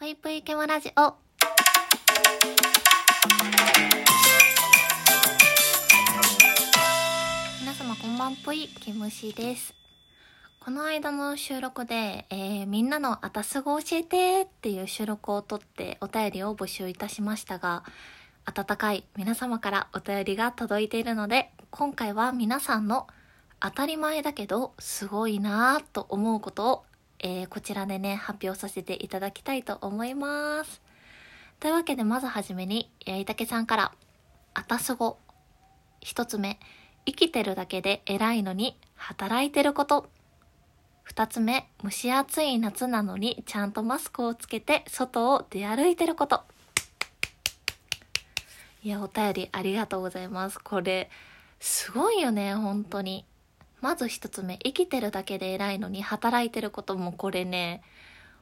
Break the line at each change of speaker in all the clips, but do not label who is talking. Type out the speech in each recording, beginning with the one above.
ぷいぷいけもラジオ。皆様こんばんぷい、けむしです。この間の収録で、えーみんなのあたすご教えてっていう収録をとってお便りを募集いたしましたが、温かい皆様からお便りが届いているので、今回は皆さんの当たり前だけどすごいなぁと思うことを、えーこちらでね、発表させていただきたいと思います。というわけでまずはじめに、八重竹さんから、あたすご。一つ目、生きてるだけで偉いのに働いてること。二つ目、蒸し暑い夏なのにちゃんとマスクをつけて外を出歩いてること。いや、お便りありがとうございます。これ、すごいよね、本当に。まず一つ目、生きてるだけで偉いのに働いてることもこれね、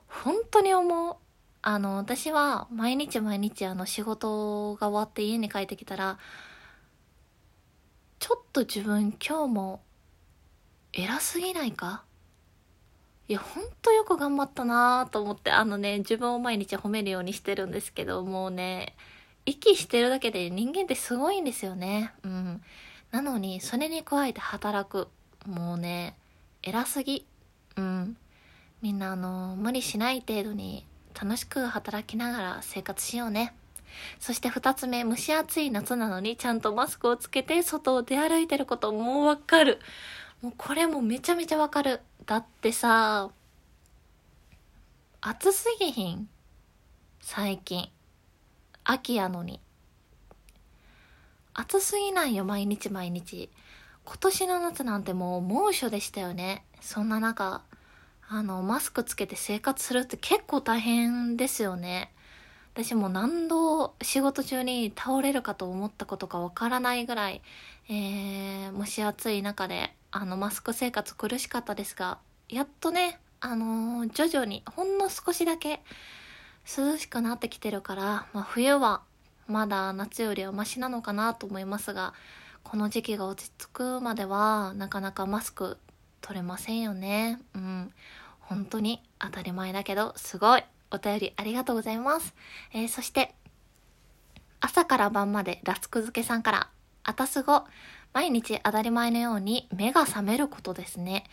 本当に思う。あの、私は毎日毎日あの仕事が終わって家に帰ってきたら、ちょっと自分今日も偉すぎないか？いや、ほんとよく頑張ったなぁと思って、あのね、自分を毎日褒めるようにしてるんですけど、もうね、息してるだけで人間ってすごいんですよね。うん。なのに、それに加えて働く。もうね、偉すぎ。うん。みんなあの、無理しない程度に楽しく働きながら生活しようね。そして二つ目、蒸し暑い夏なのにちゃんとマスクをつけて外を出歩いてることもうわかる。もうこれもめちゃめちゃわかる。だってさ、暑すぎひん？最近。秋やのに。暑すぎないよ、毎日毎日。今年の夏なんてもう猛暑でしたよね。そんな中、あの、マスクつけて生活するって結構大変ですよね。私も何度仕事中に倒れるかと思ったことかわからないぐらい、えー、蒸し暑い中で、あの、マスク生活苦しかったですが、やっとね、あのー徐々に、ほんの少しだけ涼しくなってきてるから、まあ、冬はまだ夏よりはマシなのかなと思いますが、この時期が落ち着くまでは、なかなかマスク取れませんよね。うん。本当に当たり前だけど、すごい。お便りありがとうございます。えーそして、朝から晩までラスク漬けさんから、あたすご、毎日当たり前のように目が覚めることですね。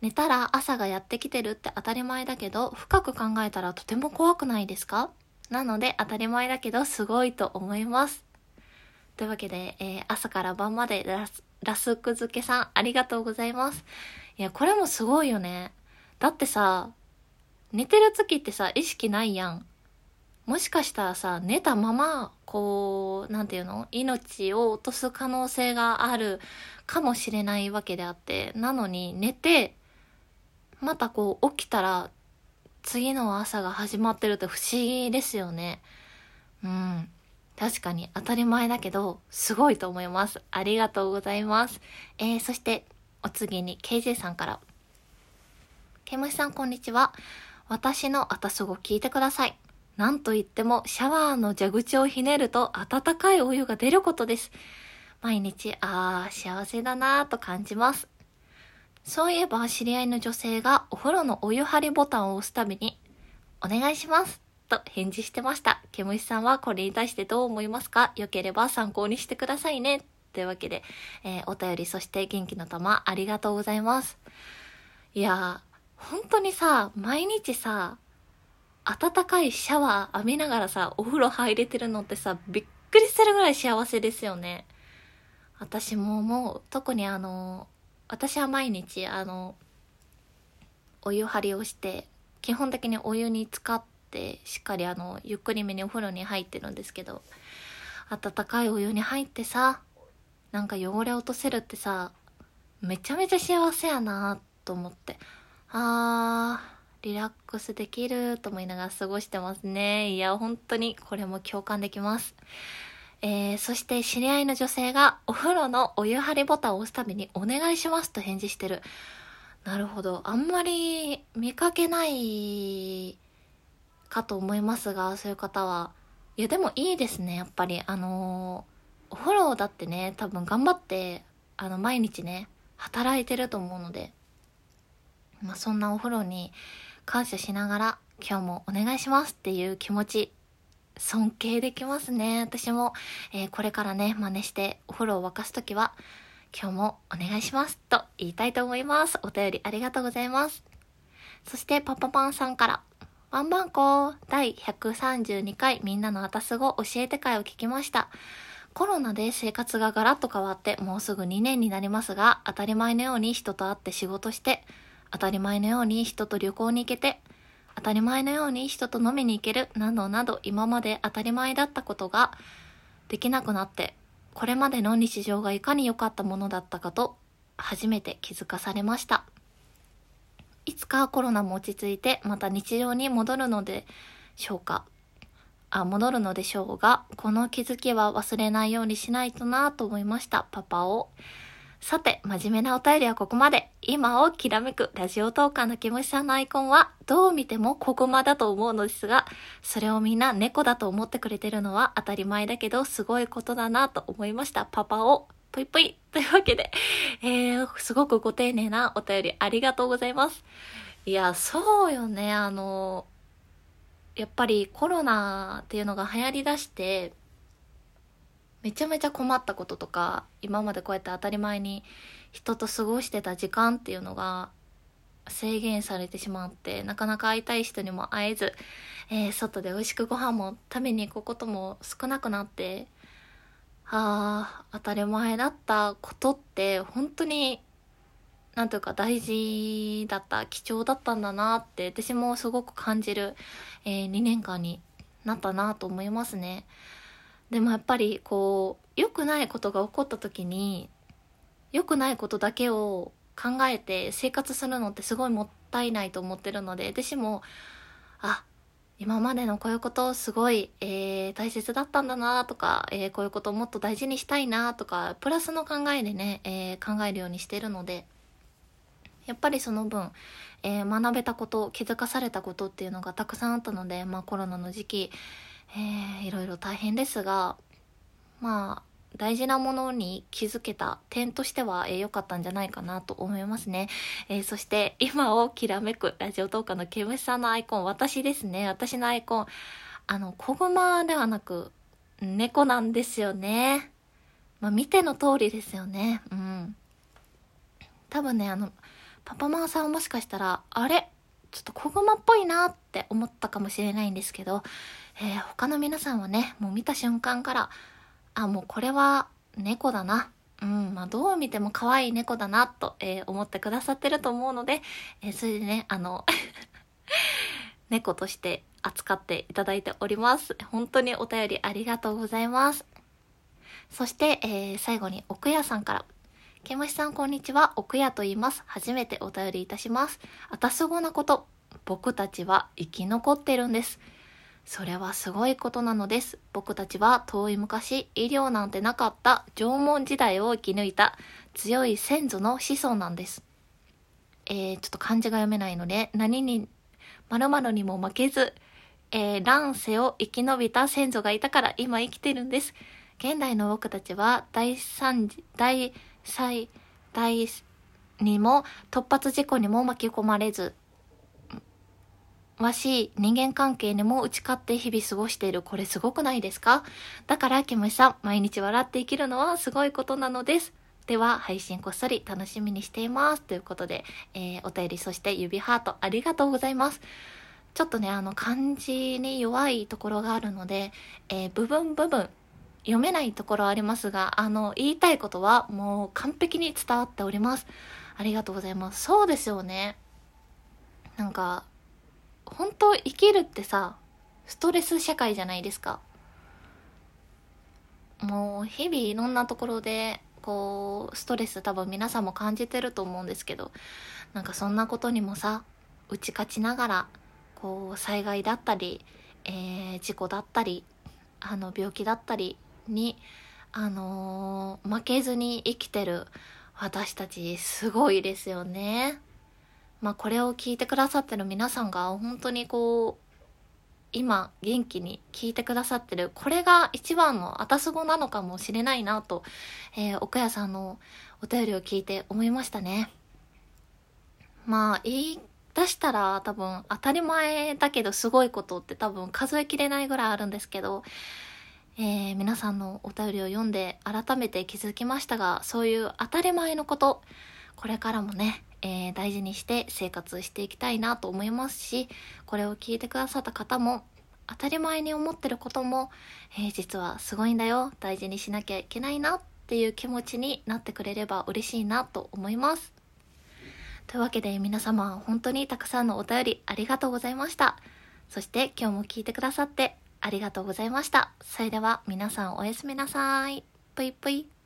寝たら朝がやってきてるって当たり前だけど、深く考えたらとても怖くないですか？なので当たり前だけどすごいと思います。というわけで、えー朝から晩までラスラスク漬けさんありがとうございます。いや、これもすごいよね。だってさ、寝てる時ってさ、意識ないやん。もしかしたらさ、寝たまま、こう、なんていうの？命を落とす可能性があるかもしれないわけであって、なのに寝て、またこう起きたら、次の朝が始まってるって不思議ですよね。うん。確かに当たり前だけど、すごいと思います。ありがとうございます。えー、そして、お次に KJ さんから。ケムシさんこんにちは。私のあたすご聞いてください。なんといってもシャワーの蛇口をひねると温かいお湯が出ることです。毎日、あー、幸せだなーと感じます。そういえば知り合いの女性がお風呂のお湯張りボタンを押すたびに、お願いしますと返事してました。ケムシさんはこれに対してどう思いますか？よければ参考にしてくださいね。というわけで、えーお便りそして元気の玉ありがとうございます。いやー、本当にさ、毎日さ、温かいシャワー浴びながらさ、お風呂入れてるのってさ、びっくりするぐらい幸せですよね。私ももう、特にあの、私は毎日あの、お湯張りをして、基本的にお湯に浸かって、しっかりあの、ゆっくりめにお風呂に入ってるんですけど、温かいお湯に入ってさ、なんか汚れ落とせるってさ、めちゃめちゃ幸せやなと思って。あー、リラックスできると思いながら過ごしてますね。いや、本当にこれも共感できます。えー、そして知り合いの女性がお風呂のお湯張りボタンを押すたびにお願いしますと返事してる。なるほど。あんまり見かけないかと思いますが、そういう方は。いや、でもいいですね、やっぱり。あのお風呂だってね、多分頑張って、あの、毎日ね、働いてると思うので、まあ、そんなお風呂に感謝しながら今日もお願いしますっていう気持ち、尊敬できますね。私も、えー、これからね、真似してお風呂を沸かすときは、今日もお願いしますと言いたいと思います。お便りありがとうございます。そして、パパパンさんから、ワンバンコ第132回みんなのあたすご教えて会を聞きました。コロナで生活がガラッと変わってもうすぐ2年になりますが、当たり前のように人と会って仕事して、当たり前のように人と旅行に行けて、当たり前のように人と飲みに行けるなどなど今まで当たり前だったことができなくなって、これまでの日常がいかに良かったものだったかと初めて気づかされました。いつかコロナも落ち着いてまた日常に戻るのでしょうか？あ、戻るのでしょうが、この気づきは忘れないようにしないとなと思いました、パパを。さて、真面目なお便りはここまで。今をきらめくラジオトーカーのキムシさんのアイコンは、どう見てもコグマだと思うのですが、それをみんな猫だと思ってくれてるのは当たり前だけど、すごいことだなと思いました、パパを。ぷいぷい。というわけで、えー、すごくご丁寧なお便りありがとうございます。いや、そうよね、あの、やっぱりコロナっていうのが流行りだしてめちゃめちゃ困ったこととか今までこうやって当たり前に人と過ごしてた時間っていうのが制限されてしまってなかなか会いたい人にも会えず、えー、外で美味しくご飯も食べに行くことも少なくなってああ当たり前だったことって本当になんというか大事だった、貴重だったんだなって私もすごく感じる、えー、2年間になったなと思いますね。でもやっぱりこう、良くないことが起こった時に、良くないことだけを考えて生活するのってすごいもったいないと思ってるので、私も、あ、今までのこういうことすごい、えー、大切だったんだなとか、えー、こういうことをもっと大事にしたいなとか、プラスの考えでね、えー、考えるようにしてるので、やっぱりその分、え、学べたこと気づかされたことっていうのがたくさんあったので、まあ、コロナの時期、えー、いろいろ大変ですがまあ大事なものに気づけた点としては良、えー、かったんじゃないかなと思いますね。えー、そして今をきらめくラジオトーカーのケムシさんのアイコン、私ですね。私のアイコン、あの、子熊ではなく猫なんですよね。まあ見ての通りですよね。うん。多分ね、あの、パパマーさんはもしかしたら、あれちょっと子熊っぽいなって思ったかもしれないんですけど、えー、他の皆さんはね、もう見た瞬間から、あ、もうこれは猫だな。うん、まあどう見ても可愛い猫だなと、えー、思ってくださってると思うので、えー、それでね、あの 猫として扱っていただいております。本当にお便りありがとうございます。そして、えー、最後に奥屋さんから、けむしさんこんにちは、奥屋と言います。初めてお便りいたします。あたすごなこと。僕たちは生き残ってるんです。それはすごいことなのです。僕たちは遠い昔、医療なんてなかった縄文時代を生き抜いた強い先祖の子孫なんです。えー、ちょっと漢字が読めないので、何に、〇〇にも負けず、えー、乱世を生き延びた先祖がいたから今生きてるんです。現代の僕たちは大惨事、大最大にも突発事故にも巻き込まれず、わし、人間関係にも打ち勝って日々過ごしている。これすごくないですか？だから、キムシさん、毎日笑って生きるのはすごいことなのです。では、配信こっそり楽しみにしています。ということで、えー、お便り、そして指ハートありがとうございます。ちょっとね、あの、漢字に弱いところがあるので、えー、部分部分、読めないところありますが、あの、言いたいことはもう完璧に伝わっております。ありがとうございます。そうですよね。なんか、本当生きるってさ、ストレス社会じゃないですか。もう日々いろんなところで、こう、ストレス多分皆さんも感じてると思うんですけど、なんかそんなことにもさ、打ち勝ちながら、こう、災害だったり、えー、事故だったり、あの、病気だったり、に、あのー、負けずに生きてる私たちすごいですよね。まあこれを聞いてくださってる皆さんが本当にこう、今元気に聞いてくださってる、これが一番のあたすごなのかもしれないなと、えー、奥谷さんのお便りを聞いて思いましたね。まあ言い出したら多分当たり前だけどすごいことって多分数えきれないぐらいあるんですけど、えー、皆さんのお便りを読んで改めて気づきましたが、そういう当たり前のこと、これからもね、えー、大事にして生活していきたいなと思いますし、これを聞いてくださった方も、当たり前に思ってることも、えー、実はすごいんだよ、大事にしなきゃいけないなっていう気持ちになってくれれば嬉しいなと思います。というわけで皆様本当にたくさんのお便りありがとうございました。そして今日も聞いてくださってありがとうございました。それでは皆さんおやすみなさい。ぷいぷい。